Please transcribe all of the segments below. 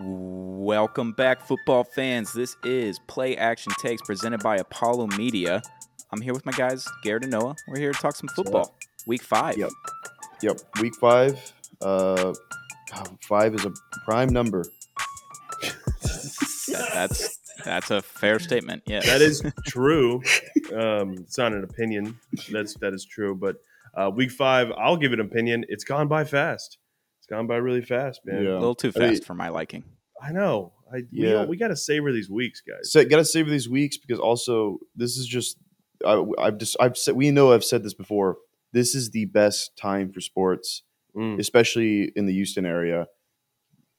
Welcome back, football fans. This is Play Action Takes presented by Apollo Media. I'm here with my guys, Garrett and Noah. We're here to talk some football. Week five. Yep. Yep. Week five. Uh, five is a prime number. That- that's that's a fair statement. Yeah. That is true. Um, it's not an opinion. That's that is true. But uh, week five, I'll give an opinion. It's gone by fast. It's gone by really fast, man. Yeah. a little too I mean- fast for my liking. I know. I Yeah. don't- we got to savor these weeks, guys. So gotta savor these weeks because also this is just I, I've just I've said we know I've said this before. This is the best time for sports, Mm. especially in the Houston area.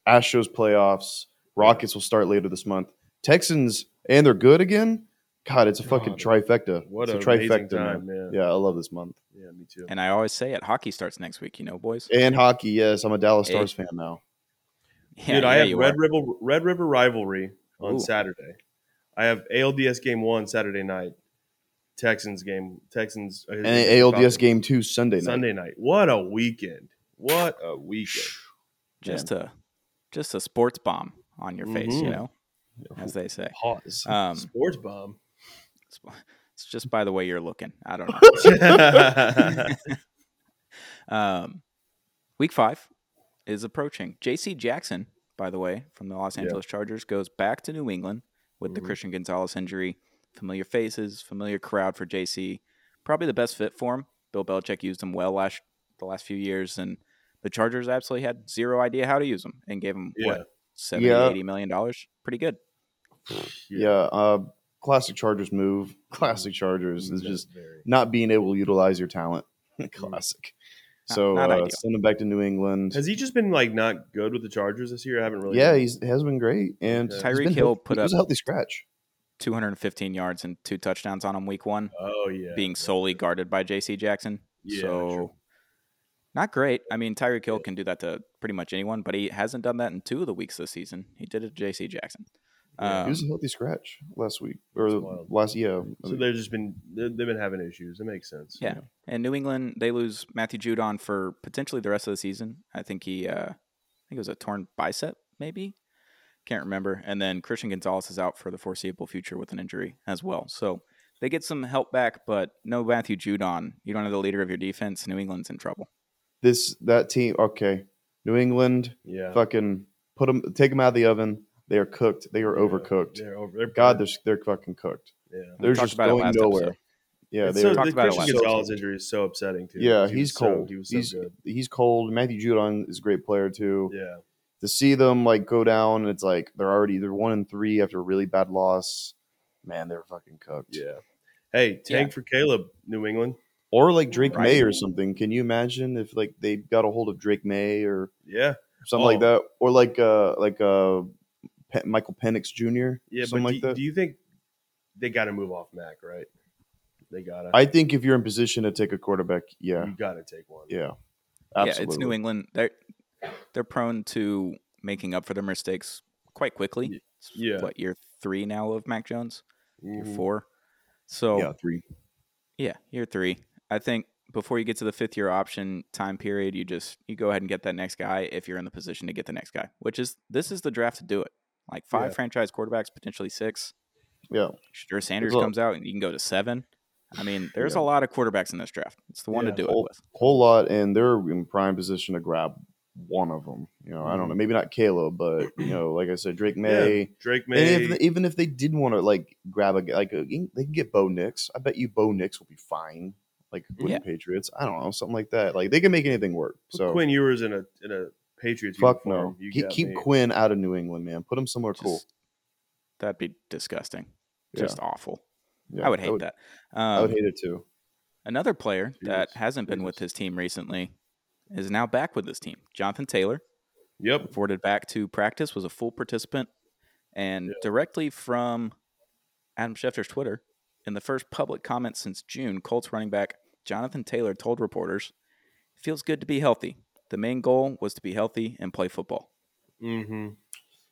Astros playoffs. Rockets will start later this month. Texans and they're good again. God, it's a fucking God. trifecta. What it's a a trifecta, time, man. man. Yeah, I love this month. Yeah, me too. And I always say it, hockey starts next week, you know, boys. And hockey, yes, I'm a Dallas Hey. Stars fan now. Yeah, Dude, I yeah, have Red are. River Red River rivalry on Ooh. Saturday. I have ALDS game one Saturday night. Texans game. Texans uh, And ALDS Falcons. game two Sunday night. Sunday night. What a weekend! What a weekend! just a just a sports bomb on your face, you Mhm. know, as they say. Pause. Um, Sports bomb. It's, just by the way you're looking. I don't know. Um, week five is approaching. J.C. Jackson, by the way, from the Los Yeah. Angeles Chargers, goes back to New England with the Mhm. Christian Gonzalez injury. Familiar faces, familiar crowd for J.C. Probably the best fit for him. Bill Belichick used him well last the last few years, and the Chargers absolutely had zero idea how to use him and gave him Yeah. what 70, Yeah. 80 million dollars. Pretty good. Yeah, uh, classic Chargers move. Classic Chargers is just very- not being able to utilize your talent. classic. Not- So not uh, send him back to New England. Has he just been like not good with the Chargers this year? I haven't really. yeah, he's has been great, and Okay. he's Tyreek been Hill put he was up- a healthy scratch. 215 yards and two touchdowns on him week one, Oh yeah. being solely guarded by J.C. Jackson. Yeah, so true. not great. I mean, Tyreek Hill can do that to pretty much anyone, but he hasn't done that in two of the weeks this season. He did it to J.C. Jackson. Yeah, Um, he was a healthy scratch last week or That's wild. last yeah. So they've just been they've they've been having issues. It makes sense. Yeah. And New England, they lose Matthew Judon for potentially the rest of the season. I think he, uh, I think it was a torn bicep, maybe. Can't remember. And then Christian Gonzalez is out for the foreseeable future with an injury as well. So they get some help back, but no Matthew Judon. You don't have the leader of your defense. New England's in trouble. this that team. Okay, New England, Yeah. fucking put them, take them out of the oven. They are cooked. They are Yeah. overcooked. They're over. They're God, they're they're fucking cooked. yeah. They're just about going nowhere. episode. Yeah, they so, talked the about it Christian last Gonzalez episode. injury is so upsetting too. Yeah, he he's was so- cold. he was so he's good. he's cold. Matthew Judon is a great player too. Yeah. To see them like go down, it's like they're already they're one and three after a really bad loss. Man, they're fucking cooked. Yeah. Hey, tank Yeah. for Caleb, New England. Or like Drake Right. Maye or something. Can you imagine if like they got a hold of Drake Maye or Yeah. something like Oh. that, or like uh like uh Pe- Michael Penix Jr. Yeah, something but like do, that. do you think they got to move off Mac? Right? They gotta. I think if you're in position to take a quarterback, yeah, You got to take one. yeah, Yeah, it's New England. They're they're prone to making up for their mistakes quite quickly. It's, Yeah. What year three now of Mac Jones? Year Mhm. four. So Yeah, three. Yeah, year three. I think before you get to the fifth year option time period, you just you go ahead and get that next guy if you're in the position to get the next guy. Which is this is the draft to do it. Like five Yeah. franchise quarterbacks, potentially six. Yeah, Sure, Sanders comes out and you can go to seven. I mean, there's Yeah. a lot of quarterbacks in this draft. It's the one Yeah. to do whole, it with. whole lot, and they're in prime position to grab one of them. You know, I don't know, mm-hmm. maybe not Caleb, but you know, like I said, Drake Maye. Yeah. Drake And Maye. if, even if they did want to like grab a like a, they can get Bo Nix. I bet you Bo Nix will be fine. Like with Yeah. the Patriots, I don't know something like that. Like they can make anything work. So Quinn Ewers in a in a Patriots fuck uniform. no. You Keep, keep me. Quinn out of New England, man. Put him somewhere cool. That'd be disgusting. Yeah. Just awful. Yeah, I would hate that. I would Um, hate it too. Another player that hasn't been with his team recently is now back with his team. Jonathan Taylor. Yep. reported back to practice, was a full participant, and Yeah. directly from Adam Schefter's Twitter, in the first public comment since June, Colts running back Jonathan Taylor told reporters, "It feels good to be healthy. The main goal was to be healthy and play football." Mm-hmm.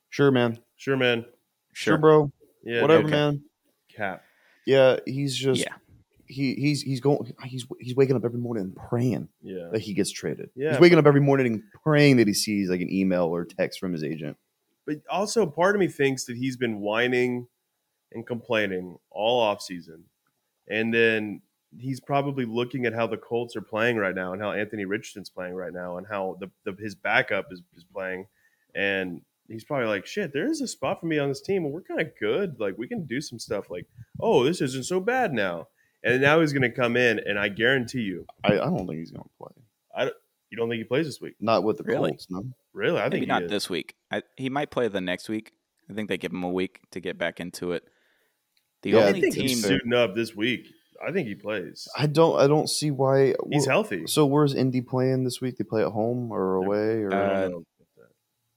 Sure, man. Sure, man. Sure, bro. Yeah. Whatever, okay. man. Cap. Yeah, he's just Yeah. he he's he's going he's he's waking up every morning and praying Yeah. that he gets traded. Yeah, he's waking up every morning and praying that he sees like an email or text from his agent. but also part of me thinks that he's been whining and complaining all off season, And then he's probably looking at how the Colts are playing right now and how Anthony Richardson's playing right now and how the, the his backup is, is playing. And he's probably like, shit, there is a spot for me on this team and we're kind of good. Like we can do some stuff like, oh, this isn't so bad now. And now he's going to come in and I guarantee you, I, I don't think he's going to play. I, you don't think he plays this week? Not with the Really? Colts, no. Really? I think Maybe he not is. this week. I, he might play the next week. I think they give him a week to get back into it. The Yeah, I I only think team he's suiting up this week. I think he plays. I don't. I don't see why. He's healthy. So where's Indy playing this week? They play at home or away or Uh,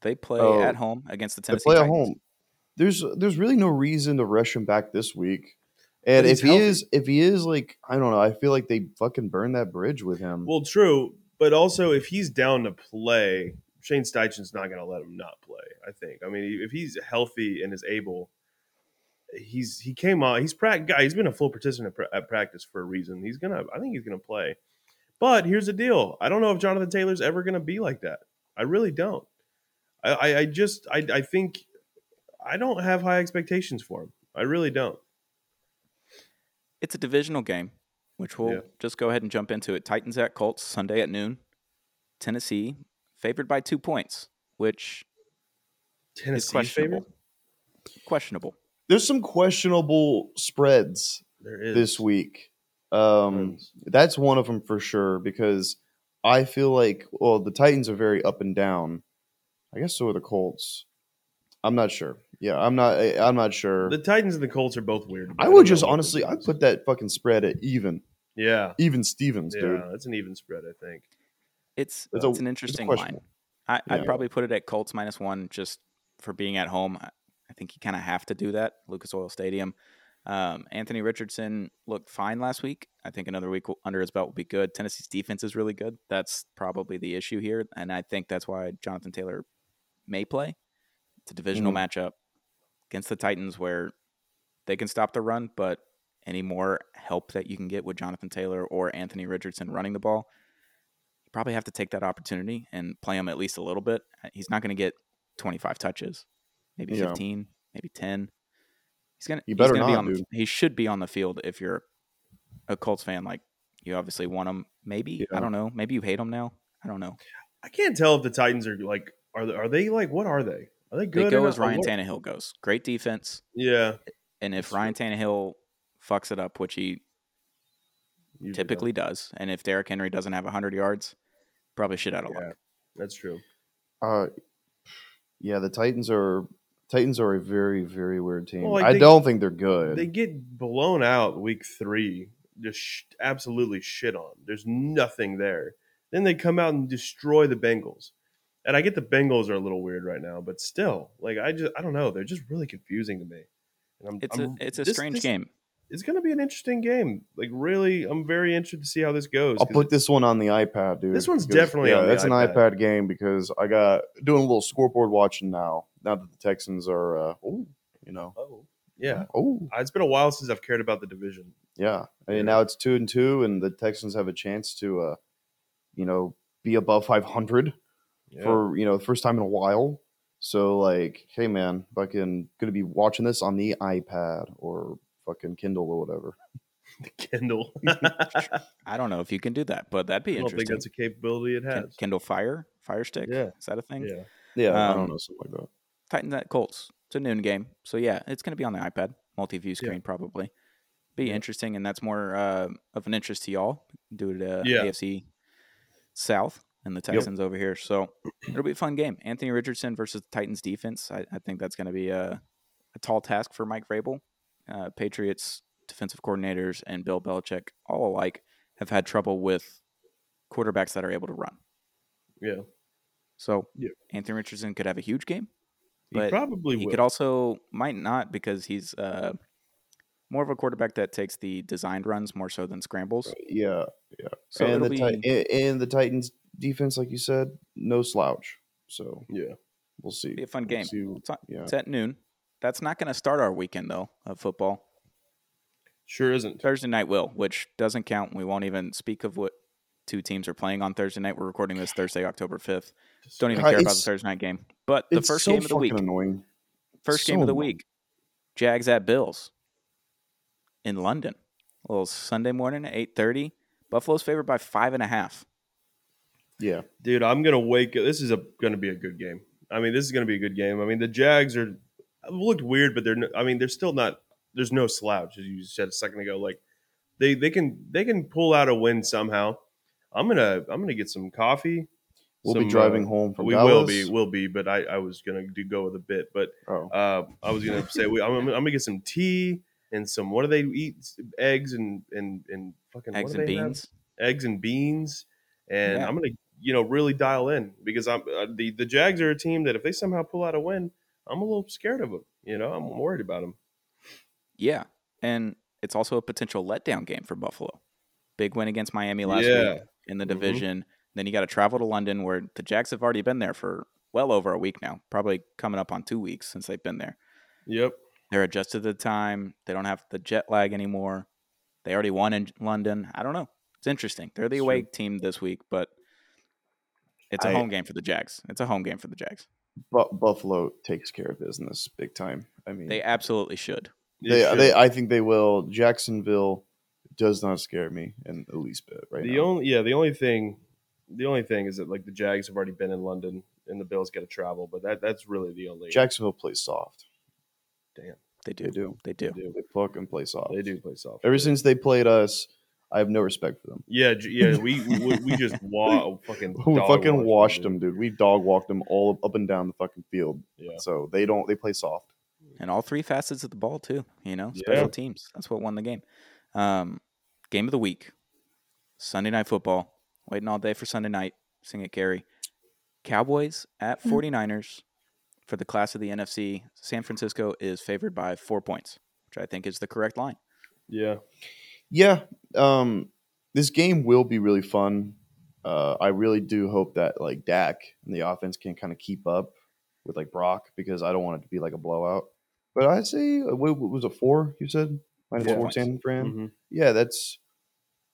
they play Oh. at home against the Tennessee. they Tennessee play at home. There's there's really no reason to rush him back this week. And if he's he healthy. is if he is like I don't know, I feel like they fucking burned that bridge with him. Well, true, but also if he's down to play, Shane Steichen's not going to let him not play. I think. I mean, if he's healthy and is able, he's he came on. He's pra- guy. He's been a full participant at, pra- at practice for a reason. He's gonna. I think he's gonna play. But here's the deal. I don't know if Jonathan Taylor's ever gonna be like that. I really don't. I, I, I just I, I think I don't have high expectations for him. I really don't. It's a divisional game, which we'll Yeah. just go ahead and jump into it. Titans at Colts Sunday at noon. Tennessee favored by two points, which Tennessee is questionable. favorite. Questionable. There's some questionable spreads There is this week. Um, Spreads. that's one of them for sure because I feel like well the Titans are very up and down. I guess so are the Colts. I'm not sure. Yeah, I'm not. I- I'm not sure. The Titans and the Colts are both weird. I don't would know just honestly, I put that fucking spread at even, yeah, even Stevens, yeah, dude. that's an even spread. I think. It's It's it's, a- an It's interesting line. questionable. I, I'd Yeah. probably put it at Colts minus one just for being at home. Think you kind of have to do that. Lucas Oil Stadium. Um, Anthony Richardson looked fine last week. I think another week under his belt will be good. Tennessee's defense is really good. That's probably the issue here, and I think that's why Jonathan Taylor may play. It's a divisional matchup against the Titans where they can stop the run, but any more help that you can get with Jonathan Taylor or Anthony Richardson running the ball, you probably have to take that opportunity and play him at least a little bit. He's not going to get 25 touches, maybe Yeah. 15, maybe 10. He's gonna. You better gonna be not, on. dude. He should be on the field if you're a Colts fan. Like you obviously want him. Maybe I don't know. Maybe you hate him now. I don't know. I can't tell if the Titans are like are they, are they like what are they? Are they good? They or go not? as Ryan Or what? Tannehill goes. Great defense, Yeah, and if That's Ryan Tannehill fucks it up, which he usually typically does, and if Derrick Henry doesn't have 100 yards, probably shit out of Yeah. luck. that's true. Uh, yeah, the Titans are Titans are a very very weird team. Well, like, I they- don't think they're good. They get blown out week three, just sh- absolutely shit on. There's nothing there. Then they come out and destroy the Bengals. And I get the Bengals are a little weird right now, but still, like I just I don't know, they're just really confusing to me. And I'm, It's I'm- a it's a this- strange this- game. It's going to be an interesting game. Like really, I'm very interested to see how this goes. I'll put this one on the iPad, dude. This one's because- definitely yeah. on the that's iPad. an iPad game because I got doing a little scoreboard watching now. Now that the Texans are, uh, oh, you know, Oh, yeah. oh, It's been a while since I've cared about the division. yeah. And now it's two and two, and the Texans have a chance to, uh, you know, be above five hundred Yeah. for you know the first time in a while. So like, hey man, fucking gonna be watching this on the iPad or fucking Kindle or whatever. Kindle. I don't know if you can do that, but that'd be interesting. I don't think that's a capability it has. Kindle Fire, Fire Stick. Yeah. Is that a thing? Yeah. Yeah, I Um, don't know something like that. Titans at Colts. It's a noon game, so yeah, it's going to be on the iPad, multi-view Yeah. screen probably. Be Yeah. interesting, and that's more uh, of an interest to y'all due to Yeah. AFC South and the Texans over here. So it'll be a fun game. Anthony Richardson versus the Titans defense. I, I think that's going to be a, a tall task for Mike Vrabel. Uh, Patriots defensive coordinators and Bill Belichick all alike have had trouble with quarterbacks that are able to run. Yeah. So Yeah. Anthony Richardson could have a huge game. He But probably he will. could also might not because he's uh, more of a quarterback that takes the designed runs more so than scrambles. Yeah, So and the be Ti- and the Titans defense, like you said, no slouch. So yeah. we'll see. be a fun We'll game. see. It's, on- Yeah. it's at noon. That's not going to start our weekend though of football. Sure isn't. Thursday night will, which doesn't count. We won't even speak of what two teams are playing on Thursday night. We're recording this Thursday, October 5th. Don't even care about the Thursday night game. But the first so game of the week, annoying. first so game of the week, Jags at Bills in London. A little Sunday morning at 8.30. Buffalo's favored by five and a half. Yeah, Dude, I'm gonna wake. This is a gonna be a good game. I mean, this is gonna be a good game. I mean, the Jags are looked weird, but they're—I mean, they're still not. There's no slouch, as you said a second ago. Like they they can they can pull out a win somehow. I'm gonna I'm gonna get some coffee. we'll some, be driving uh, home from we Dallas. will be will be, but I I was gonna do go with a bit, but Oh, uh, I was gonna say we, I'm, I'm gonna get some tea and some. What do they eat? Eggs and and and fucking Eggs do and they have? beans. eggs and beans, and Yeah. I'm gonna you know really dial in because I'm uh, the the Jags are a team that if they somehow pull out a win, I'm a little scared of them. You know, I'm worried about them. Yeah. And it's also a potential letdown game for Buffalo. Big win against Miami last Yeah. week in the Mhm. division. Then you got to travel to London where the Jags have already been there for well over a week now, probably coming up on two weeks since they've been there. Yep. They're adjusted to the time. They don't have the jet lag anymore. They already won in London. I don't know. It's interesting. They're the away team this week, but it's a I- home game for the Jags. It's a home game for the Jags. Bu- Buffalo takes care of business big time. I mean, They absolutely should. they, It they. I think they will. Jacksonville does not scare me in the least bit right the now. only yeah the only thing the only thing is that like the Jags have already been in London and the Bills got to travel, but that that's really the only Jacksonville plays soft. Damn they do. They do. They do. they do. They fucking play soft. They do play soft. Ever since they played us, I have no respect for them. Yeah, yeah, we we, we just wa- fucking We fucking washed them, dude. We dog walked them all up and down the fucking field. Yeah. So they don't. They play soft. and all three facets of the ball too. You know, Yeah. special teams. That's what won the game. Um, game of the week, Sunday night football. Waiting all day for Sunday night. Sing it, Gary. Cowboys at 49ers for the class of the NFC. San Francisco is favored by four points, which I think is the correct line. Yeah. Yeah. Um, this game will be really fun. Uh, I really do hope that like Dak and the offense can kind of keep up with like Brock because I don't want it to be like a blowout. But I'd say uh, what, what was it four? You said minus Four four. San Fran. Mhm. Yeah, that's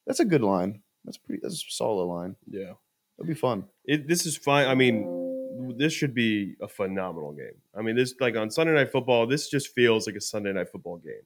that's a good line. That's pretty. That's a solid line. Yeah. It'll be fun. It, this is fine. I mean, this should be a phenomenal game. I mean, this like on Sunday Night Football. This just feels like a Sunday Night Football game.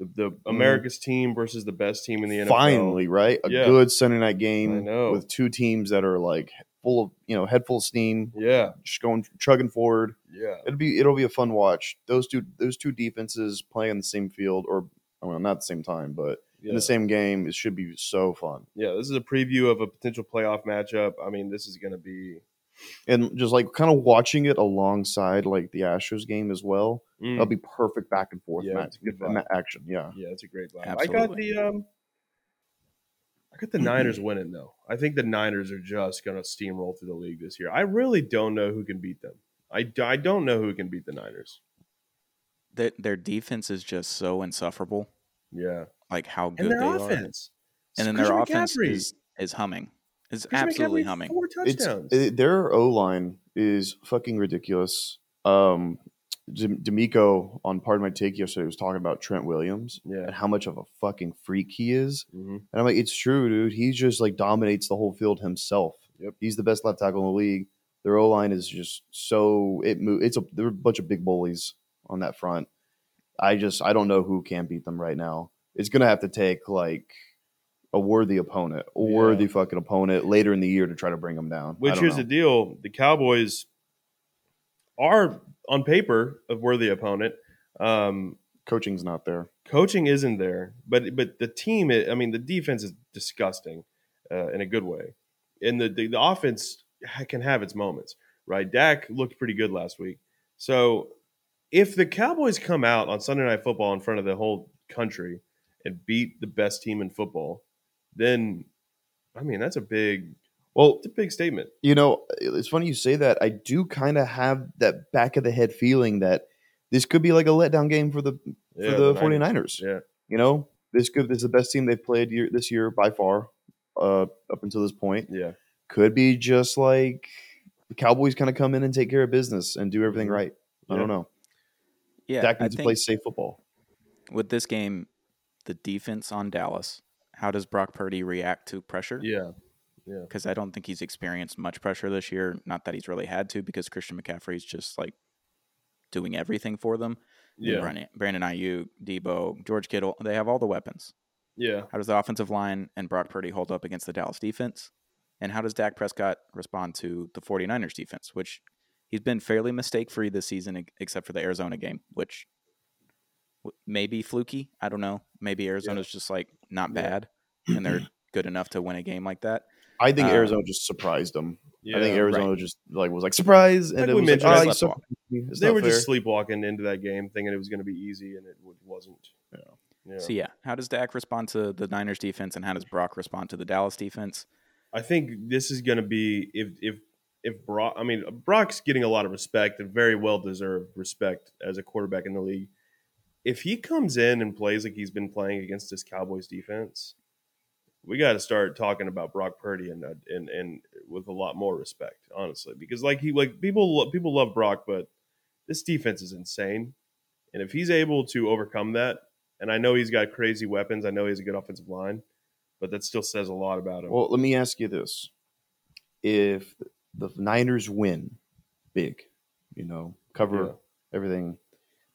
The, the mm-hmm. America's team versus the best team in the NFL. Finally, right? A Yeah. good Sunday night I game know. with two teams that are like full of you know head full of steam, Yeah. just going chugging forward. Yeah. It'll be it'll be a fun watch. Those two those two defenses playing on the same field, or well, not the same time, but Yeah. in the same game. It should be so fun. yeah. This is a preview of a potential playoff matchup. I mean, this is going to be. And just like kind of watching it alongside like the Astros game as well. Mm, That'll be perfect back and forth Yeah, match, it's a good vibe. action. Yeah. yeah, it's a great vibe. I got the um. I got the Niners winning though. I think the Niners are just going to steamroll through the league this year. I really don't know who can beat them. I, I don't know who can beat the Niners. Their, their defense is just so insufferable. Yeah. Like how good and their they are, offense. and then Christian their offense is is humming. Is Christian absolutely humming. Four It's touchdowns. it, their O line is fucking ridiculous. Um, Dem- D'Amico on Pardon My Take yesterday was talking about Trent Williams yeah. and how much of a fucking freak he is. hmm And I'm like, it's true, dude. He just like dominates the whole field himself. Yep. He's the best left tackle in the league. Their O line is just so it move. It's a they're a bunch of big bullies on that front. I just I don't know who can beat them right now. It's gonna have to take like a worthy opponent, a Yeah. worthy fucking opponent later in the year to try to bring them down. Which here's know. the deal: the Cowboys are on paper a worthy opponent. Um, coaching's not there. coaching isn't there, but but the team. I mean, the defense is disgusting uh, in a good way, and the, the the offense can have its moments. Right, Dak looked pretty good last week. So if the Cowboys come out on Sunday Night Football in front of the whole country and beat the best team in football, then I mean that's a big Well, it's a big statement. You know, it's funny you say that. I do kind of have that back of the head feeling that this could be like a letdown game for the for Yeah, the, the 49ers. Niners. Yeah. You know, this could this is the best team they've played year, this year by far uh, up until this point. Yeah. Could be just like the Cowboys kind of come in and take care of business and do everything Mhm. right. I don't know. Yeah, Dak I needs to think play safe football. with this game, the defense on Dallas. How does Brock Purdy react to pressure? Yeah. Yeah. because I don't think he's experienced much pressure this year. Not that he's really had to, because Christian McCaffrey's just like doing everything for them. Yeah. Brandon, Brandon Aiyuk, Deebo, George Kittle, they have all the weapons. Yeah. How does the offensive line and Brock Purdy hold up against the Dallas defense? And how does Dak Prescott respond to the 49ers defense, which he's been fairly mistake free this season, except for the Arizona game, which w- may be fluky. I don't know. Maybe Arizona's just like not Yeah. bad and they're good enough to win a game like that. I think Uh, Arizona just surprised them. Yeah. I think right. Arizona just like was like surprise, and Like it we was mentioned, like, oh, you not suck. It's they were fair. just sleepwalking into that game, thinking it was going to be easy, and it wasn't. Yeah. Yeah. So yeah, how does Dak respond to the Niners defense and how does Brock respond to the Dallas defense? I think this is going to be if if if Brock. I mean, Brock's getting a lot of respect and very well deserved respect as a quarterback in the league. If he comes in and plays like he's been playing against this Cowboys defense, we got to start talking about Brock Purdy and uh, and and with a lot more respect, honestly, because like he like people people love Brock, but this defense is insane, and if he's able to overcome that, and I know he's got crazy weapons, I know he's a good offensive line, but that still says a lot about him. Well, let me ask you this: If the Niners win big, you know, cover Yeah. everything,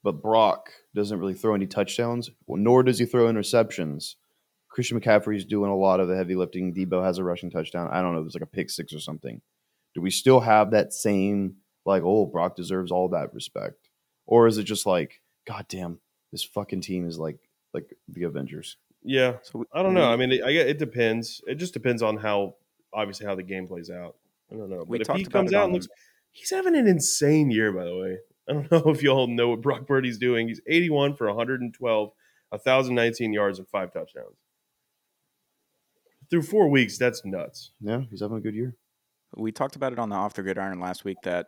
but Brock doesn't really throw any touchdowns, well, nor does he throw interceptions. Christian McCaffrey's doing a lot of the heavy lifting. Deebo has a rushing touchdown. I don't know, there's like a pick six or something. Do we still have that same like, oh, Brock deserves all that respect, or is it just like, God damn, this fucking team is like like the Avengers? Yeah, So we- I don't know. I mean, it, I get it depends. It just depends on how obviously how the game plays out. I don't know. We But if talked he comes it out and looks, he's having an insane year. By the way, I don't know if y'all know what Brock Purdy's doing. He's 81 for 112, 1,019 yards and five touchdowns through four weeks. That's nuts. Yeah, he's having a good year. we talked about it on the off the gridiron last week that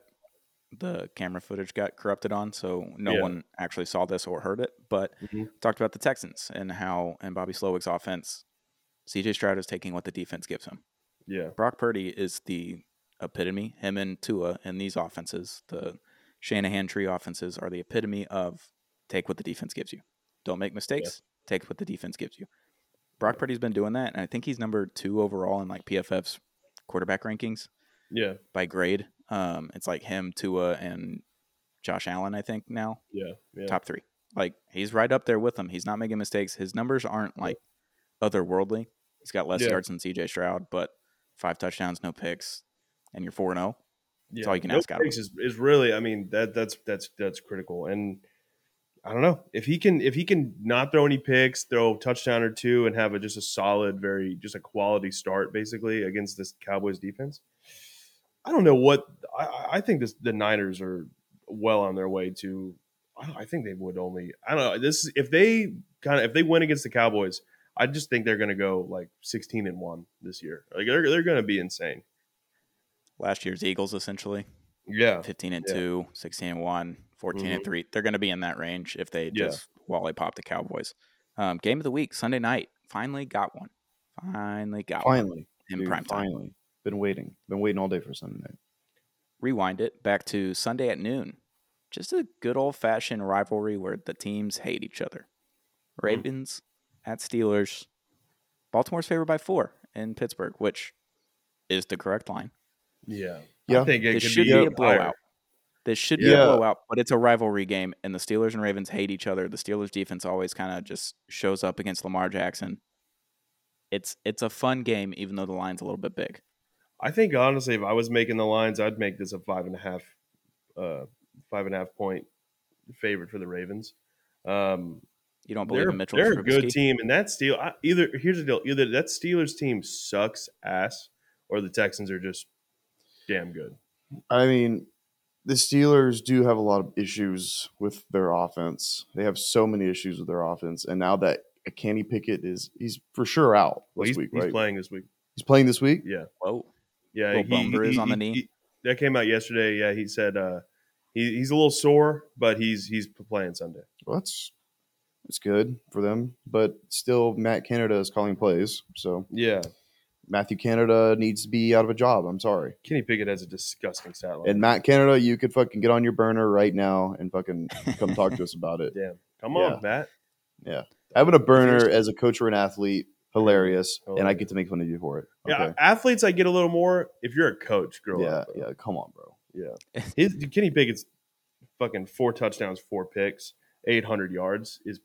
the camera footage got corrupted on, so no Yeah. one actually saw this or heard it. But Mhm. talked about the Texans and how and Bobby Slowik's offense. CJ Stroud is taking what the defense gives him. Yeah, Brock Purdy is the epitome. Him and Tua in these offenses, the Shanahan tree offenses, are the epitome of take what the defense gives you. Don't make mistakes. Take what the defense gives you. Brock Purdy's been doing that, and I think he's number two overall in like PFF's quarterback rankings yeah, by grade. Um, it's like him, Tua, and Josh Allen. I think now yeah, yeah. top three. Like he's right up there with them. He's not making mistakes. His numbers aren't like otherworldly. He's got less Yeah. yards than C.J. Stroud, but five touchdowns, no picks, and you're four and zero. Yeah, all you can no ask out of picks is, is really. I mean that that's that's that's critical. And I don't know if he can if he can not throw any picks, throw a touchdown or two, and have a just a solid, very just a quality start basically against this Cowboys defense. I don't know what I, I think. This the Niners are well on their way to. I, I think they would only. I don't know. This if they kind of if they win against the Cowboys, I just think they're going to go like sixteen and one this year. Like they're they're going to be insane. Last year's Eagles, essentially, Yeah, 15 and Yeah. 2, 16 and 1, 14 and Mhm. 3. They're going to be in that range if they Yeah. just wally pop the Cowboys. Um, game of the week, Sunday night. Finally got one. Finally got one Finally, in dude, prime time. finally. Been waiting. Been waiting all day for Sunday night. rewind it back to Sunday at noon. Just a good old fashioned rivalry where the teams hate each other. Ravens at Steelers. Baltimore's favored by four in Pittsburgh, which is the correct line. Yeah. Yeah. I think it This should be, be a higher. blowout. This should be Yeah. a blowout, but it's a rivalry game, and the Steelers and Ravens hate each other. The Steelers defense always kind of just shows up against Lamar Jackson. It's it's a fun game, even though the line's a little bit big. I think honestly, if I was making the lines, I'd make this a five and a half, uh, five and a half point favorite for the Ravens. Um, You don't believe they're, in Mitchell they're a good team, and that Steel I, either here's the deal: either that Steelers team sucks ass, or the Texans are just damn good. I mean, the Steelers do have a lot of issues with their offense. They have so many issues with their offense, and now that Kenny Pickett is he's for sure out Well, this he's, week, he's right? playing this week. He's playing this week. Yeah, Whoa. yeah. Little bum bruise on the knee? that came out yesterday. Yeah, he said uh, he, he's a little sore, but he's he's playing Sunday. Well, that's that's good for them, but still, Matt Canada is calling plays, so Yeah, Matthew Canada needs to be out of a job. I'm sorry. Kenny Pickett has a disgusting stat line. And Matt Canada, you could fucking get on your burner right now and fucking come talk to us about it. Damn, come Yeah. on, Matt. Yeah. Having a burner as a coach or an athlete hilarious, and I get to make fun of you for it. Yeah, athletes I get a little more. If you're a coach, grow Yeah, up. bro. yeah. Come on, bro. yeah. His Kenny Pickett's fucking four touchdowns, four picks, eight hundred yards is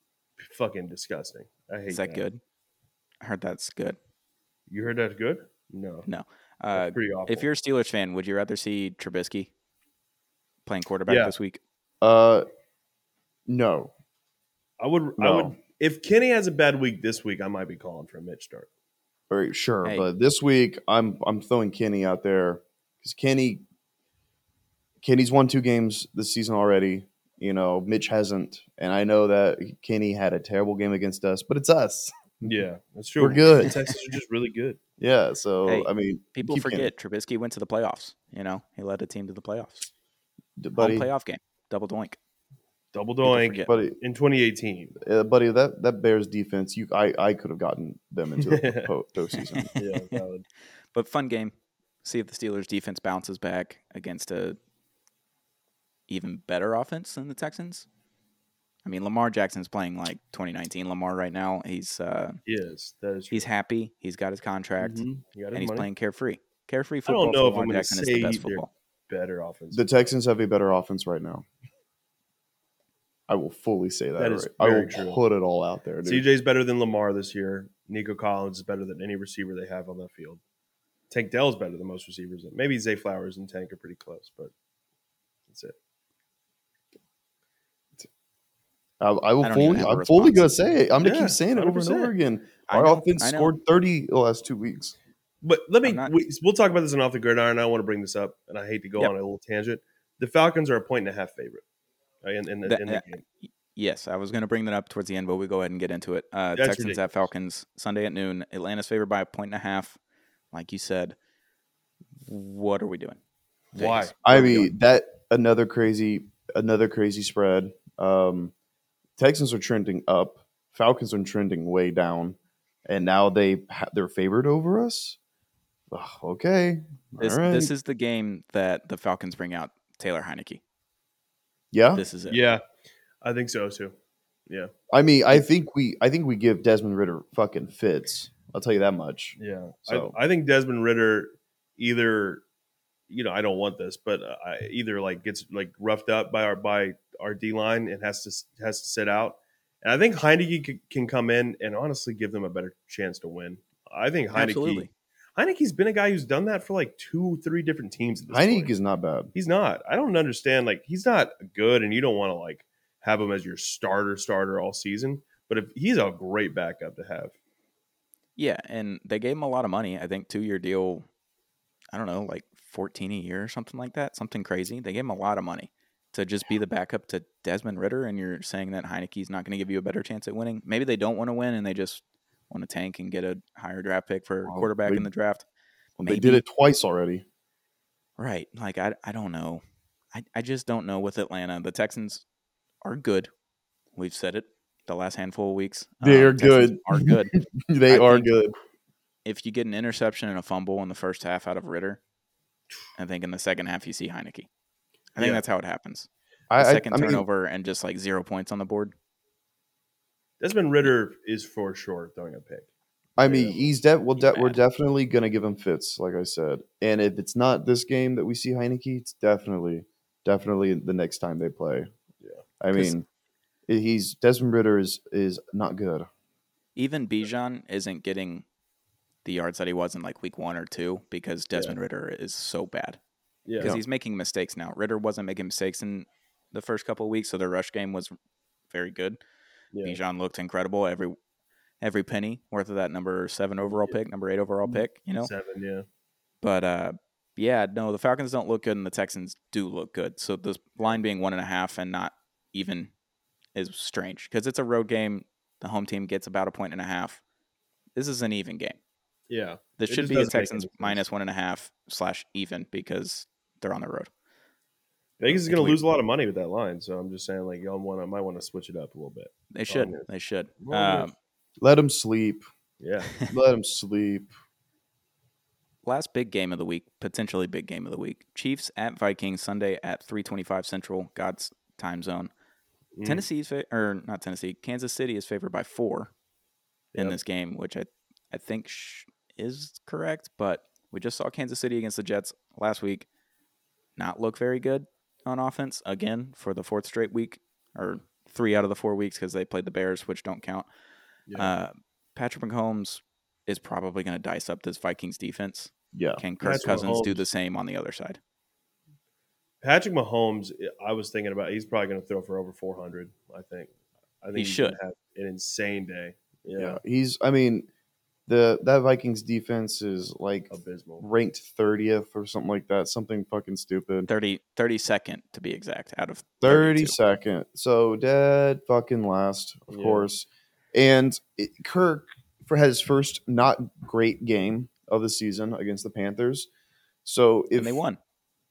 fucking disgusting. I hate Is that good? I heard that's good. You heard that's good? No, No. Uh, that's pretty awful. if you're a Steelers fan, would you rather see Trubisky playing quarterback Yeah. this week? Uh, no. I would, I would. If Kenny has a bad week this week, I might be calling for a Mitch start. All right, sure, Hey. but this week I'm I'm throwing Kenny out there because Kenny Kenny's won two games this season already. You know, Mitch hasn't, and I know that Kenny had a terrible game against us, but it's us. Yeah, that's true. We're good. The Texans are just really good. Yeah, so Hey, I mean, People keep Kenny. forget Trubisky went to the playoffs. You know, he led a team to the playoffs. D- Home playoff game, double doink. Double doink buddy, in 2018. uh, buddy. That that Bears defense, you, I, I could have gotten them into the po- postseason. Yeah, valid. But fun game. See if the Steelers defense bounces back against a even better offense than the Texans. I mean, Lamar Jackson's playing like 2019 Lamar right now. He's uh, Yes, that is. he's happy. He's got his contract, Mhm. You got and he's money. playing carefree. Carefree I don't know for if I'm Lamar gonna is say the best football. better offense. The Texans have a better offense right now. I will fully say that. That is right. I will true. put it all out there, dude. CJ's better than Lamar this year. Nico Collins is better than any receiver they have on that field. Tank Dell's better than most receivers. Maybe Zay Flowers and Tank are pretty close, but that's it. I, I will I don't even fully. have a I'm fully gonna say it. I'm gonna Yeah, keep saying it over and 100%. over again. I Our know, offense scored 30 the last two weeks. But let me. Not- we, we'll talk about this in off the gridiron. I want to bring this up, and I hate to go Yep. on a little tangent. The Falcons are a point and a half favorite uh, in, in, the, That- in the uh, game. Yes, I was going to bring that up towards the end, but we go ahead and get into it. Uh, Texans ridiculous. at Falcons Sunday at noon. Atlanta's favored by a point and a half. Like you said, what are we doing? Why? Vegas, I what doing? mean that another crazy another crazy spread. Um, Texans are trending up. Falcons are trending way down, and now they ha- they're favored over us. Ugh, okay, this all right. this is the game that the Falcons bring out Taylor Heinicke. yeah. This is it. Yeah, I think so too. Yeah, I mean, I think we I think we give Desmond Ridder fucking fits. I'll tell you that much. yeah. So- I, I think Desmond Ridder either, you know, I don't want this, but uh, I either like gets like roughed up by our by our D line and has to has to sit out. And I think Heinicke can come in and honestly give them a better chance to win. I think Heinicke. Absolutely. Heinicke's been a guy who's done that for like two, three different teams. At this point. Heinicke is not bad. He's not. I don't understand. Like he's not good, and you don't want to like have him as your starter starter all season. But if he's a great backup to have, Yeah, and they gave him a lot of money. I think two year deal. I don't know, like fourteen a year or something like that. Something crazy. They gave him a lot of money to just be the backup to Desmond Ridder, and you're saying that Heinicke's not going to give you a better chance at winning. Maybe they don't want to win, and they just want to tank and get a higher draft pick for Well, quarterback they- in the draft. They did it twice already. Right. Like I I don't know. I, I just don't know with Atlanta. The Texans are good. We've said it the last handful of weeks. They're Um, Texans good. Are good. they I are good. if you get an interception and a fumble in the first half out of Ridder, I think in the second half you see Heinicke. I think Yeah. that's how it happens. I, A I, second I mean, turnover and just like zero points on the board. Desmond Ridder is for sure throwing a pick. I mean, Yeah. he's de- we'll He's de- we're definitely gonna give him fits, like I said. And if it's not this game that we see Heinicke, it's definitely, definitely the next time they play. Yeah. I 'Cause- mean, he's Desmond Ridder is is not good. Even Bijan isn't getting the yards that he was in like week one or two because Desmond Ridder is so bad. Yeah, Because he's making mistakes now. Ridder wasn't making mistakes in the first couple of weeks, so their rush game was very good. yeah. Bijan looked incredible. Every every penny worth of that number seven overall pick, number eight overall pick, you know? seven. Yeah, But uh, yeah, no, the Falcons don't look good, and the Texans do look good. So this line being one and a half and not even is strange because it's a road game. The home team gets about a point and a half. This is an even game. yeah. This It should be a Texans minus one and a half slash even because they're on the road. Vegas is It's going to lose a lot of money with that line, so I'm just saying, like y'all want to might want to switch it up a little bit. They should. yes. They should. Um, Let them sleep. Yeah, Let them sleep. last big game of the week, potentially big game of the week. Chiefs at Vikings Sunday at 325 Central, God's time zone. Mm. Tennessee's fa- or not Tennessee, Kansas City is favored by four in this game, which I I think sh- is correct, but we just saw Kansas City against the Jets last week not look very good on offense again for the fourth straight week or three out of the four weeks because they played the Bears, which don't count. Yeah. Uh, Patrick Mahomes is probably going to dice up this Vikings defense. Yeah. Can Kirk Patrick Cousins do the same on the other side? Patrick Mahomes, I was thinking about. He's probably going to throw for over 400. I think. I think He he's should. have an insane day. Yeah. Yeah, He's I mean, the that Vikings defense is like abysmal. ranked 30th or something like that. Something fucking stupid. 30, 32nd to be exact out of 32nd. So dead fucking last, of Yeah. course. And it, Kirk for had his first not great game of the season against the Panthers. So if and they won.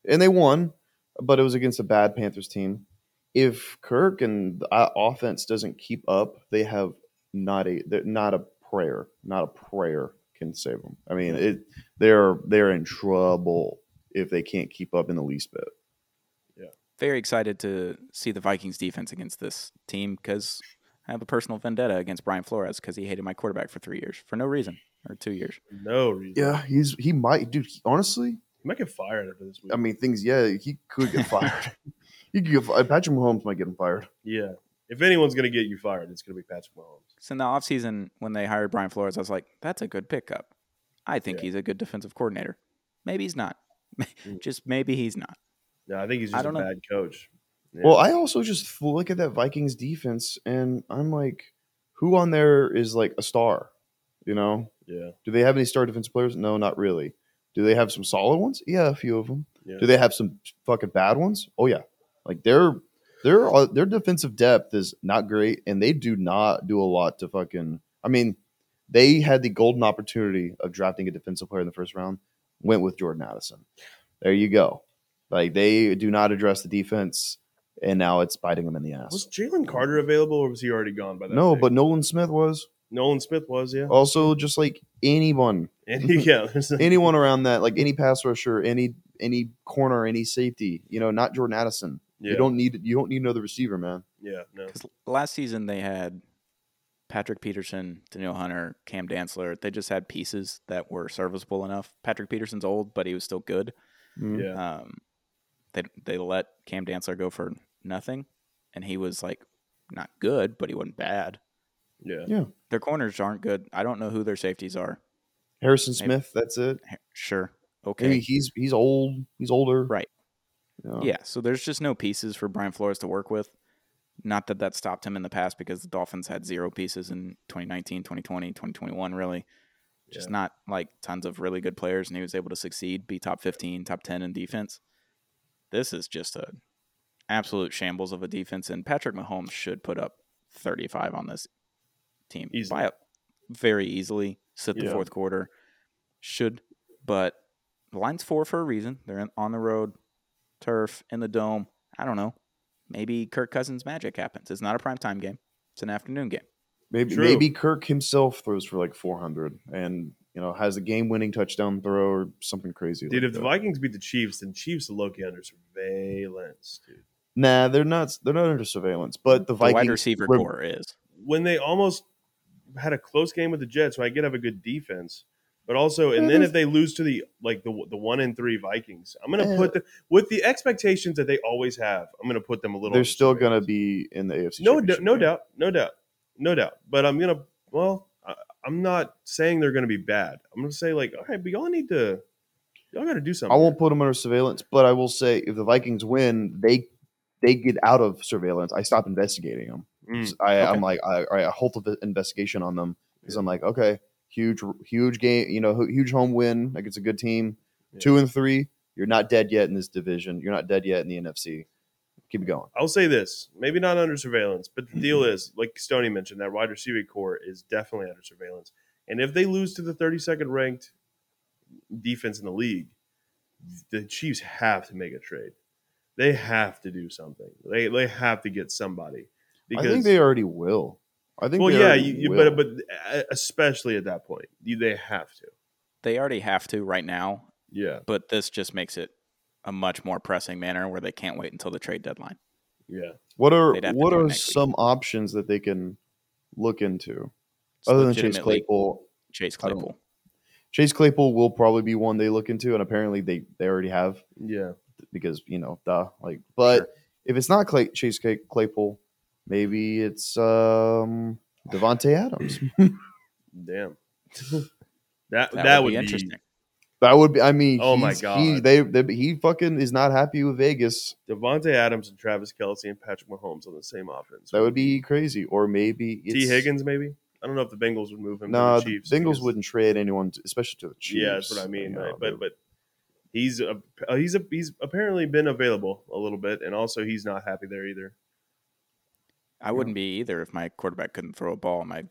and they won, but it was against a bad Panthers team. If Kirk and the uh, offense doesn't keep up, they have not a not a prayer, not a prayer can save them. I mean, it they're they're in trouble if they can't keep up in the least bit. Yeah. Very excited to see the Vikings defense against this team because I have a personal vendetta against Brian Flores because he hated my quarterback for three years for no reason or two years. No reason. Yeah, he's he might, dude. he- honestly, he might get fired after this week. I mean, things. Yeah, he could get fired. he could get fired. Patrick Mahomes might get him fired. yeah, if anyone's going to get you fired, it's going to be Patrick Mahomes. So in the offseason, when they hired Brian Flores, I was like, that's a good pickup. I think Yeah. he's a good defensive coordinator. Maybe he's not. Mm. Just maybe he's not. No, I think he's just a don't know. bad coach. Yeah. Well, I also just look at that Vikings defense, and I'm like, who on there is like a star? You know, yeah, do they have any star defensive players? No, not really. Do they have some solid ones? Yeah, a few of them. yeah. Do they have some fucking bad ones? Oh yeah, like their their uh, their defensive depth is not great, and they do not do a lot to fucking. I mean, they had the golden opportunity of drafting a defensive player in the first round, went with Jordan Addison. There you go. Like they do not address the defense, and now it's biting them in the ass. Was Jalen Carter available, or was he already gone by that? No, pick? but Nolan Smith was Nolan Smith was. Yeah, also just like anyone, he, yeah, anyone around that, like any pass rusher, any any corner, any safety. You know, not Jordan Addison. Yeah, You don't need you don't need another receiver, man. yeah, no, Because last season they had Patrick Peterson, Danielle Hunter, Cam Dantzler. They just had pieces that were serviceable enough. Patrick Peterson's old, but he was still good. Mm. yeah, Um, they they let Cam Dantzler go for nothing, and he was like not good, but he wasn't bad. yeah. Yeah. Their corners aren't good. I don't know who their safeties are. Harrison Maybe- Smith, that's it. Sure, Maybe okay, he's he's old. He's older. Right. Yeah. yeah. So there's just no pieces for Brian Flores to work with. Not that that stopped him in the past because the Dolphins had zero pieces in 2019, 2020, 2021, really. Just Yeah. not like tons of really good players, and he was able to succeed, be top 15, top 10 in defense. This is just a absolute shambles of a defense, and Patrick Mahomes should put up 35 on this team Easily. by a, very easily. Sit the Yeah. fourth quarter, should, but the line's four for a reason. They're in, on the road, turf in the dome. I don't know. Maybe Kirk Cousins magic happens. It's not a primetime game. It's an afternoon game. Maybe True. maybe Kirk himself throws for like 400 and you know has a game winning touchdown throw or something crazy. Dude, like if the. Vikings beat the Chiefs, then Chiefs are Loki under surveillance, dude. nah, they're not. They're not under surveillance. But the The Vikings wide receiver were- core is. When they almost had a close game with the Jets, so I get have a good defense. But also, and then if they lose to the like the the one and three Vikings, I'm gonna put the with the expectations that they always have. I'm gonna put them a little. They're still going to surveillance. be in the AFC. no, Championship no game. doubt, no doubt, no doubt. But I'm gonna well, I, I'm not saying they're gonna be bad. I'm gonna say like, all right, but y'all need to, y'all got to do something. I won't put them under surveillance, but I will say if the Vikings win, they they get out of surveillance. I stop investigating them. Mm, I, Okay. I'm like, I, I halt the investigation on them because I'm like, okay, huge, huge game, you know, huge home win against a good team. Yeah. Two and three, you're not dead yet in this division. You're not dead yet in the NFC. Keep going. I'll say this, maybe not under surveillance, but the deal mm-hmm. is, like Stoney mentioned, that wide receiver core is definitely under surveillance. And if they lose to the 32nd ranked defense in the league, the Chiefs have to make a trade. They have to do something. They they have to get somebody. I think they already will. I think. well, they yeah, you, you, will. but but uh, especially at that point, you, they have to. They already have to right now, Yeah, but this just makes it a much more pressing manner where they can't wait until the trade deadline. yeah. what are they'd have to what are next week. some options that they can look into It's other than Chase Claypool? Chase Claypool. Chase Claypool will probably be one they look into, and apparently they they already have Yeah. because you know, duh. Like, but Sure. if it's not Clay, Chase Claypool, maybe it's um Davante Adams. Damn. that that, That, would, would be interesting. that would be. I mean, Oh my he's- He, God. they, they he fucking is not happy with Vegas. Davante Adams and Travis Kelce and Patrick Mahomes on the same offense. That would be crazy. Or maybe Tee Higgins, maybe. I don't know if the Bengals would move him. No, to the the Bengals because- wouldn't trade anyone, to- especially to the Chiefs. Yeah, that's what I mean. you right? But but he's a, uh, he's a, he's apparently been available a little bit, and also he's not happy there either. I wouldn't be either if my quarterback couldn't throw a ball. and My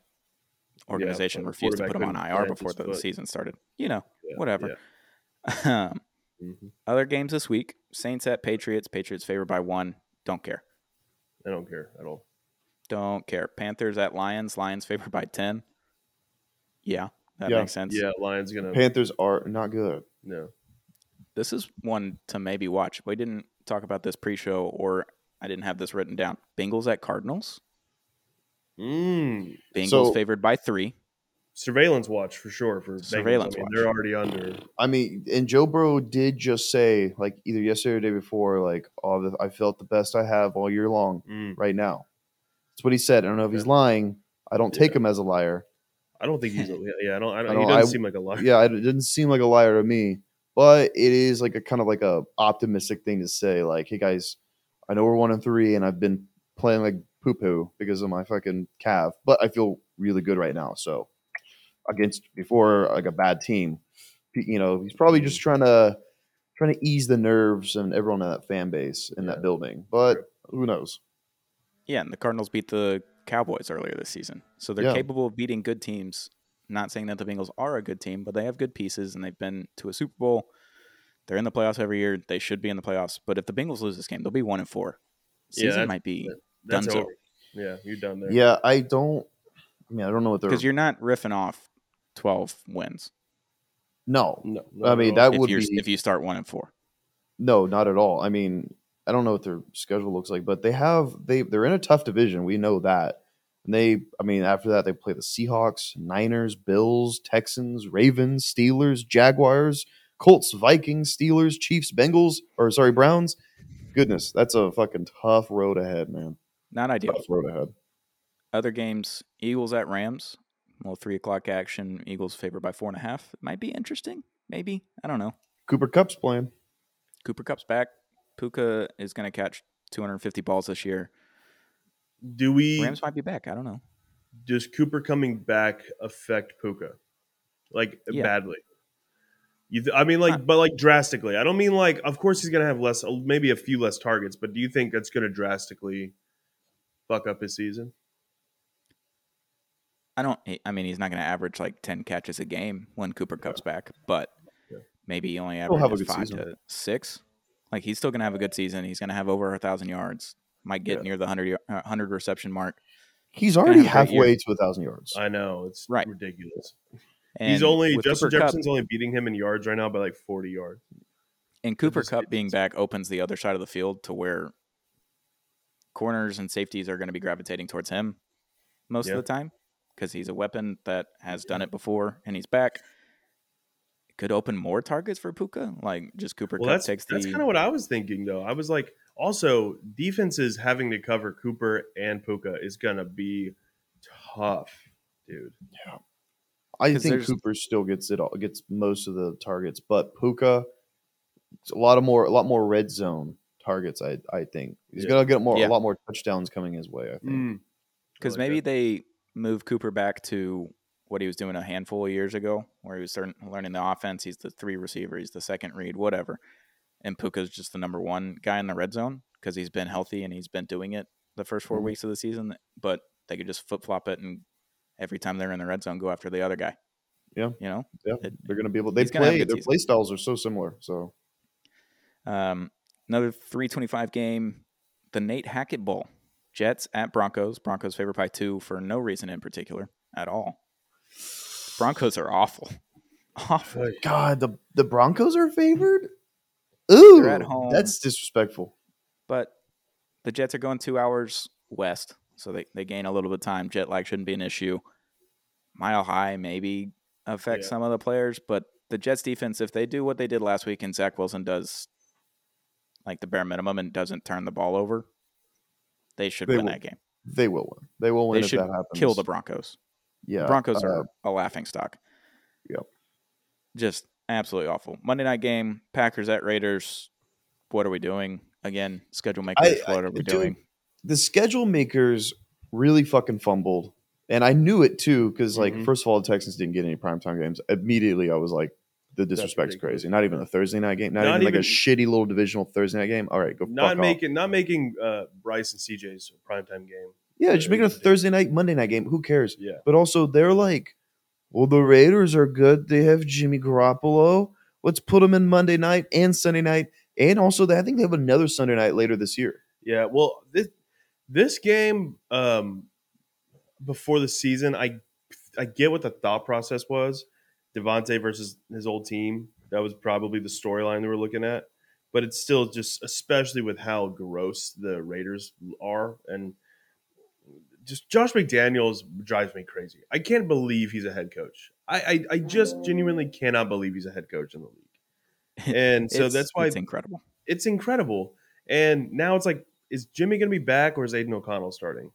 organization but the refused to put him on IR before the foot. season started. You know, Yeah, whatever. um, Mhm. other games this week: Saints at Patriots. Patriots favored by one. Don't care. I don't care at all. Don't care. Panthers at Lions. Lions favored by ten. Yeah, that Yeah. makes sense. Yeah, Lions gonna Panthers are not good. no. This is one to maybe watch. We didn't talk about this pre-show, or I didn't have this written down. Bengals at Cardinals. Mm. Bengals So- favored by three. Surveillance watch for sure for Bengals. Surveillance I mean, watch. They're already under. I mean, and Joe Burrow did just say, like either yesterday or day before, like, "Oh, I felt the best I have all year long Mm. right now." That's what he said. I don't know if he's lying. I don't take Yeah. him as a liar. I don't think he's. A, yeah, I don't. I don't I he don't- doesn't I- seem like a liar. Yeah, it didn't seem like a liar to me, but it is like a kind of like a optimistic thing to say. Like, hey guys, I know we're one and three, and I've been playing like poo poo because of my fucking calf, but I feel really good right now. So against before like a bad team, you know, he's probably just trying to trying to ease the nerves and everyone in that fan base in Yeah. that building. But who knows? Yeah, and the Cardinals beat the Cowboys earlier this season. So they're Yeah. capable of beating good teams. Not saying that the Bengals are a good team, but they have good pieces and they've been to a Super Bowl. They're in the playoffs every year. They should be in the playoffs. But if the Bengals lose this game, they'll be one and four. Yeah, Season that- might be That's Dunzo. over. Yeah, you're done there. Yeah, I don't. I mean, I don't know what they're. because you're not riffing off twelve wins No, No, I mean at that if would be if you start one and four. No, not at all. I mean, I don't know what their schedule looks like, but they have they they're in a tough division. We know that. And they, I mean, after that they play the Seahawks, Niners, Bills, Texans, Ravens, Steelers, Jaguars, Colts, Vikings, Steelers, Chiefs, Bengals, or sorry, Browns. Goodness, that's a fucking tough road ahead, man. Not ideal. Tough road ahead. Other games: Eagles at Rams. Well, three o'clock action. Eagles favored by four and a half. Might be interesting. Maybe I don't know. Cooper Kupp's playing. Cooper Kupp's back. Puka is going to catch 250 balls this year. Do we? Rams might be back. I don't know. Does Cooper coming back affect Puka, like Yeah. badly? You, th- I mean, like, Uh, but like drastically. I don't mean like. Of course, he's gonna have less, maybe a few less targets. But do you think that's gonna drastically fuck up his season? I don't. I mean, he's not going to average like 10 catches a game when Cooper Kupp's back, but Yeah. maybe he only He'll have a averages good five season. to six. Like he's still going to have a good season. He's going to have over a thousand yards. Might get Yeah. near the 100, y- uh, 100 reception mark. He's already have year. halfway to a thousand yards. I know it's Right. ridiculous. And he's only Justin Cooper Kupp- Jefferson's only beating him in yards right now by like forty yards. And Cooper Kupp being just- back opens the other side of the field to where corners and safeties are going to be gravitating towards him most Yeah. of the time because he's a weapon that has done it before and he's back. It could open more targets for Puka. Like just Cooper Well, Kupp that's takes that's the kind of what I was thinking though. I was like, also defenses having to cover Cooper and Puka is gonna be tough, dude. I 'Cause think Cooper still gets it all gets most of the targets, but Puka it's a lot of more a lot more red zone targets. I I think he's Yeah. gonna get more Yeah. a lot more touchdowns coming his way. I think. Mm. because I like maybe that. they move Cooper back to what he was doing a handful of years ago, where he was starting, learning the offense. He's the three receiver, he's the second read, whatever. And Puka's just the number one guy in the red zone because he's been healthy and he's been doing it the first 4 Mhm. weeks of the season. But they could just flip flop it and every time they're in the red zone, go after the other guy. Yeah. you know. Yeah, It- they're gonna be able. They play their season. play styles are so similar. So Um, another 325 game, the Nate Hackett Bowl. Jets at Broncos. Broncos favored by two for no reason in particular at all. Broncos are awful. Awful. God, the the Broncos are favored. Ooh, at home. that's disrespectful. But the Jets are going two hours west, so they, they gain a little bit of time. Jet lag shouldn't be an issue. Mile high, maybe. affect Yeah. some of the players, but the Jets defense, if they do what they did last week and Zach Wilson does like the bare minimum and doesn't turn the ball over, they should They win will. that game. They will win. They will win They if should that happens. Kill the Broncos. yeah. The Broncos uh, are a laughing stock. Yep. Just absolutely awful. Monday night game, Packers at Raiders. What are we doing? Again, schedule makers. I- what are we dude, doing? the schedule makers really fucking fumbled. And I knew it too, because like Mhm. first of all, the Texans didn't get any primetime games. Immediately I was like, the disrespect's crazy. Not even a Thursday night game, not, Not even, like a shitty little divisional Thursday night game. All right, go Not making off. not making uh, Bryce and CJ's primetime game. Yeah, just make it a. Thursday night, Monday night game. Who cares? Yeah. But also they're like, well, the Raiders are good. They have Jimmy Garoppolo. Let's put them in Monday night and Sunday night. And also, they, I think they have another Sunday night later this year. Yeah, well, this this game um, before the season, I I get what the thought process was. Davante versus his old team. That was probably the storyline they were looking at. But it's still just, especially with how gross the Raiders are, and just Josh McDaniels drives me crazy. I can't believe he's a head coach. I I, I just genuinely cannot believe he's a head coach in the league. And so that's why it's incredible. it's incredible. And now it's like, is Jimmy going to be back or is Aidan O'Connell starting?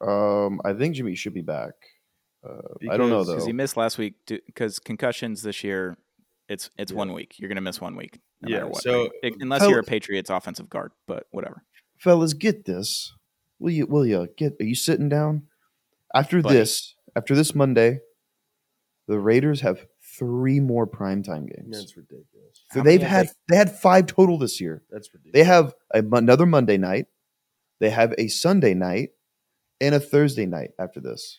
Um, I think Jimmy should be back. Uh, I don't know though. Because he missed last week because concussions this year, it's it's Yeah. one week. You're gonna miss one week, no Yeah, matter what. so- It- unless Fel- you're a Patriots offensive guard, but whatever. fellas, get this. Will you? Will you get? Are you sitting down? After Buddy. this, after this Monday, the Raiders have three more primetime games. That's ridiculous. So How they've have had they had five total this year. That's ridiculous. They have a, another Monday night, they have a Sunday night, and a Thursday night after this.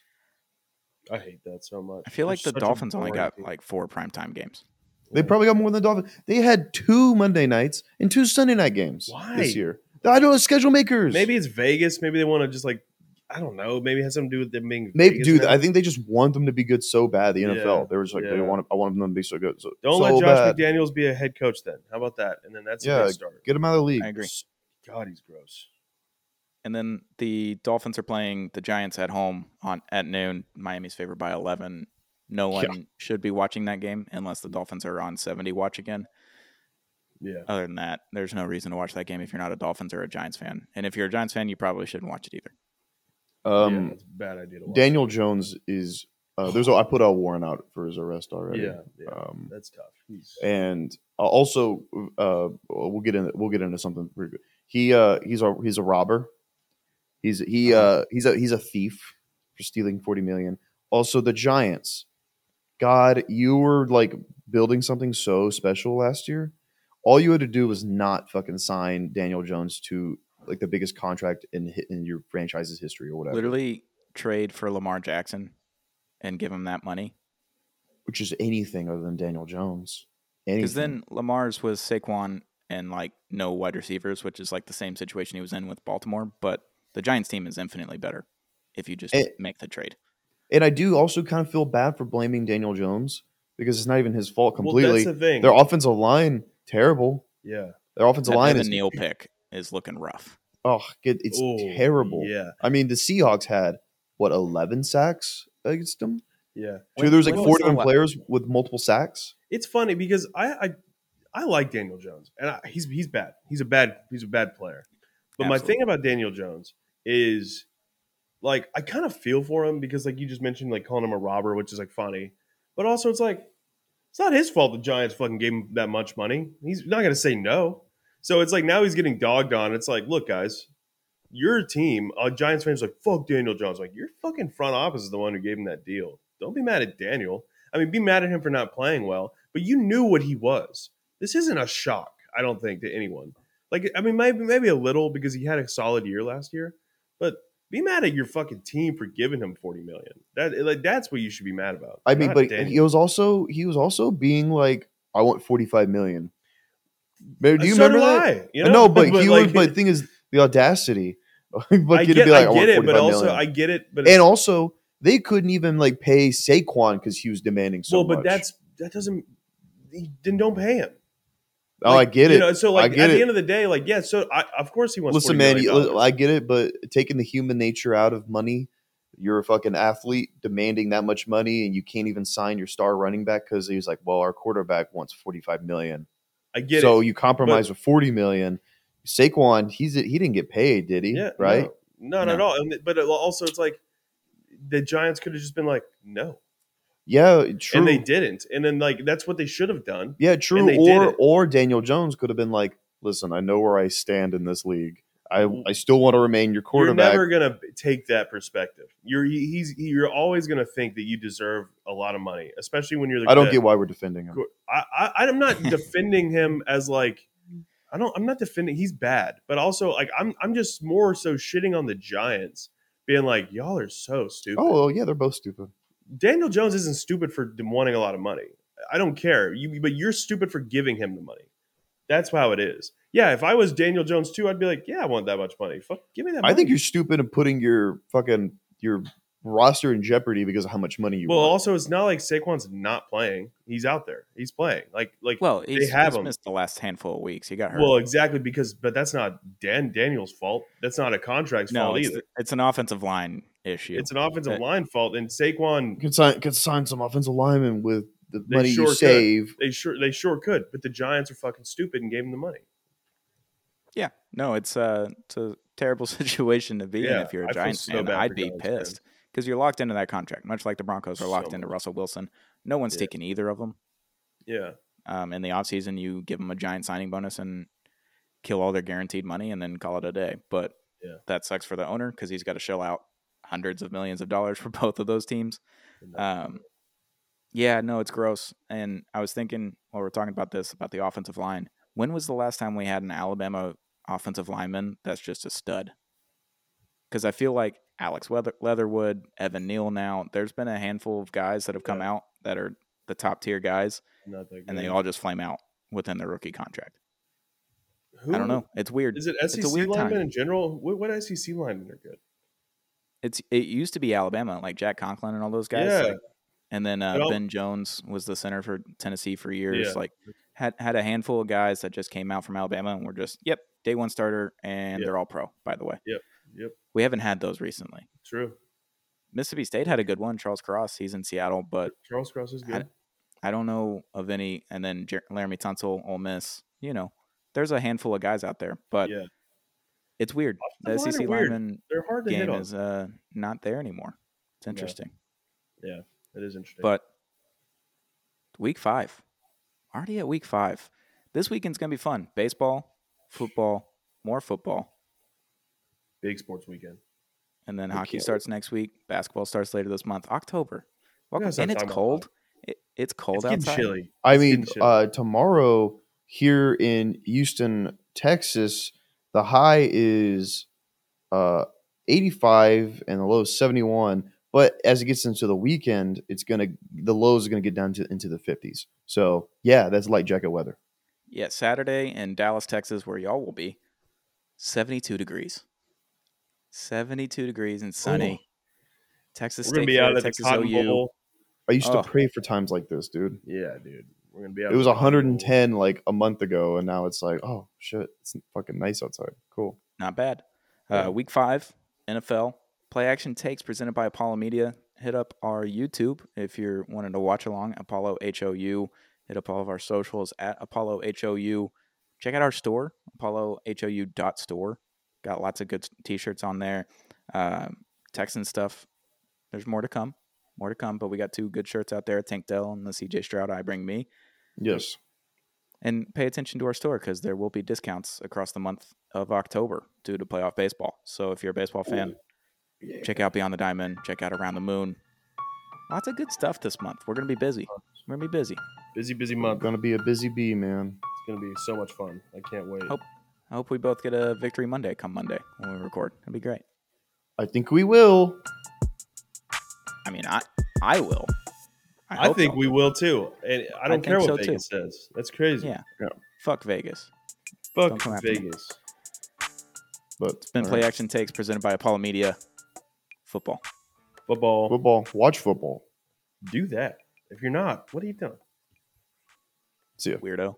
I hate that so much. I feel like They're the Dolphins only got team. like four primetime games. They probably got more than the Dolphins. They had two Monday nights and two Sunday night games Why? this year. I don't know. Schedule makers. maybe it's Vegas. Maybe they want to just like I don't know. Maybe it has something to do with them being Maybe, Vegas dude. now. I think they just want them to be good so bad. The NFL, Yeah, they were just like, they yeah. want. I want them to be so good. So, don't so let Josh bad. McDaniels be a head coach then. How about that? And then that's a Yeah, good start. Get him out of the league. I agree. God, he's gross. And then the Dolphins are playing the Giants at home on at noon. Miami's favored by 11. No one Yeah. should be watching that game unless the Dolphins are on 70 watch again. Yeah. Other than that, there's no reason to watch that game if you're not a Dolphins or a Giants fan. And if you're a Giants fan, you probably shouldn't watch it either. yeah, Um, it's a bad idea to watch. Daniel Jones is. Uh, there's. A, I put a warrant out for his arrest already. Yeah, yeah. Um, that's tough. He's, and uh, also, uh, we'll get in. We'll get into something pretty good. He. Uh, he's a. He's a robber. He's he. Uh, he's a. He's a thief for stealing forty million. Also, the Giants. God, you were like building something so special last year. All you had to do was not fucking sign Daniel Jones to like the biggest contract in in your franchise's history or whatever. Literally trade for Lamar Jackson and give him that money. which is anything other than Daniel Jones. Because then Lamar's was Saquon and like no wide receivers, which is like the same situation he was in with Baltimore. But the Giants team is infinitely better if you just Eh, make the trade. and I do also kind of feel bad for blaming Daniel Jones because it's not even his fault well, completely. that's the thing. Their offensive line terrible. yeah. Their offensive That line Evan is Neal pick is looking rough. oh, it, it's Ooh, terrible. Yeah. I mean, the Seahawks had what eleven sacks against them. Yeah. Dude, there was like four different players with multiple sacks. it's funny because I I, I like Daniel Jones, and I, he's he's bad. He's a bad he's a bad player. But my thing about Daniel Jones is like I kind of feel for him because like you just mentioned like calling him a robber, which is like funny, but also it's like it's not his fault the Giants fucking gave him that much money. He's not gonna say no. So it's like now he's getting dogged on. It's like, look, guys, your team, uh, Giants fans, like fuck Daniel Jones. Like your fucking front office is the one who gave him that deal. Don't be mad at Daniel. I mean, be mad at him for not playing well, but you knew what he was. This isn't a shock, I don't think, to anyone. Like, I mean, maybe maybe a little because he had a solid year last year, but be mad at your fucking team for giving him forty million. That like that's what you should be mad about. I mean, but he was also he was also being like, I want forty five million. Maybe- Do you So remember that? I, you uh, no, know? but, he like, was, but the thing is the audacity. I but get, to be like, I want get it, but also million. I get it, but and also they couldn't even like pay Saquon because he was demanding so much. well, but much. that's that doesn't. Then don't pay him. Oh, Like, I get You it. know, so like at it. the end of the day, like yeah, so I, of course he wants. Listen, $40 man, you- I get it, but taking the human nature out of money, you're a fucking athlete demanding that much money and you can't even sign your star running back because he's like, well, our quarterback wants 45 million. I get so it. you compromise with 40 million. Saquon, he's he didn't get paid, did he? Yeah, right? No, not No. at all. And, but it- also, it's like the Giants could have just been like, no, Yeah, true. and they didn't. And then like that's what they should have done. Yeah, true. they did Or or Daniel Jones could have been like, listen, I know where I stand in this league. I. I still want to remain your quarterback. You're never gonna take that perspective. You're he- he's you're always gonna think that you deserve a lot of money, especially when you're the I don't the- get why we're defending him. I, I I'm not defending him as like I don't I'm not defending he's bad, but also like I'm I'm just more so shitting on the Giants, being like y'all are so stupid. Oh well, yeah, they're both stupid. Daniel Jones isn't stupid for wanting a lot of money. I don't care, you but you're stupid for giving him the money. That's how it is. Yeah, if I was Daniel Jones too, I'd be like, yeah, I want that much money. Fuck, give me that. Money. I think you're stupid in putting your fucking your roster in jeopardy because of how much money you Well, want. also, it's not like Saquon's not playing. He's out there. He's playing. Like, like. Well, he's, have he's him. missed the last handful of weeks. He got hurt. well, exactly because, but that's not Dan Daniel's fault. That's not a contract's no, fault it's, either. it's an offensive line issue. It's an offensive Uh, line fault, and Saquon could sign could sign some offensive linemen with the money sure you could. save. they sure they sure could, but the Giants are fucking stupid and gave him the money. yeah, no, it's uh, it's a terrible situation to be in if you're I a feel Giants so fan. bad I'd be Giants pissed because you're locked into that contract, much like the Broncos are locked So into much. Russell Wilson. No one's Yeah. taking either of them. Yeah, Um, in the offseason, you give them a giant signing bonus and kill all their guaranteed money and then call it a day. But Yeah. that sucks for the owner because he's got to shell out hundreds of millions of dollars for both of those teams. Um, yeah, no, it's gross. And I was thinking while we're talking about this about the offensive line. When was the last time we had an Alabama offensive lineman that's just a stud? Because I feel like Alex Weather- Leatherwood, Evan Neal. Now there's been a handful of guys that have come Yeah. out that are the top tier guys, not that and they all just flame out within their rookie contract. Who- I don't know. It's weird. Is it SEC linemen time. in general? What, what SEC linemen are good? It's it used to be Alabama, like Jack Conklin and all those guys. Yeah. like- and then uh, Ben Jones was the center for Tennessee for years. Yeah. Like had had a handful of guys that just came out from Alabama and were just yep day one starter, and Yep. they're all pro. By the way, Yep, yep. we haven't had those recently. true. Mississippi State had a good one, Charles Cross. He's in Seattle, but Charles Cross is I- good. I don't know of any. And then Jer- Laremy Tunsil, Ole Miss. You know, there's a handful of guys out there, but yeah, it's weird. The Offensive line SEC are lineman they're hard to hit game on. is uh, not there anymore. It's interesting. Yeah, it is interesting. But week five, already at week five. This weekend's gonna be fun. Baseball, football, more football, big sports weekend. and then I hockey can't starts next week. Basketball starts later this month, October. Welcome, and it's cold. It, it's cold it's outside. chilly. I It's mean, chilly. uh, tomorrow here in Houston, Texas, the high is uh, 85 and the low is 71. But as it gets into the weekend, it's gonna the lows are gonna get down to into the 50s. So yeah, that's light jacket weather. Yeah, Saturday in Dallas, Texas, where y'all will be, seventy-two degrees. Seventy-two degrees and sunny. Texas we're gonna State be Fair, out at the Cotton OU. Bowl. I used Oh. to pray for times like this, dude. Yeah, dude. We're gonna be out. It was at the 110 like a month ago, and now it's like, oh shit, it's fucking nice outside. Cool. Not bad. Yeah. Uh, week five, NFL play action takes presented by Apollo Media. Hit up our YouTube if you're wanting to watch along. Apollo HOU. Hit up all of our socials at Apollo HOU. Check out our store, ApolloHOU.store. Got lots of good t-shirts on there. Um, Texan stuff. There's more to come. More to come, but we got two good shirts out there, Tank Dell and the CJ Stroud I Bring Me. Yes. And pay attention to our store because there will be discounts across the month of October due to playoff baseball. So if you're a baseball fan, check out Beyond the Diamond, check out Around the Moon. Lots of good stuff this month. We're gonna be busy. We're gonna be busy. busy, busy month. Gonna be a busy bee, man. It's gonna be so much fun. I can't wait. Hope- I hope we both get a victory Monday come Monday when we record. That'd be great. I think we will. I mean, I I will. I, hope think so. we will too, and I don't I care what so, Vegas says. That's crazy. Yeah. Yeah. Fuck Vegas. Fuck Don't come after me. Vegas. But It's been play right. action takes presented by Apollo Media. Football. Football. football. Watch football. Do that. If you're not, what are you doing? See ya. Weirdo.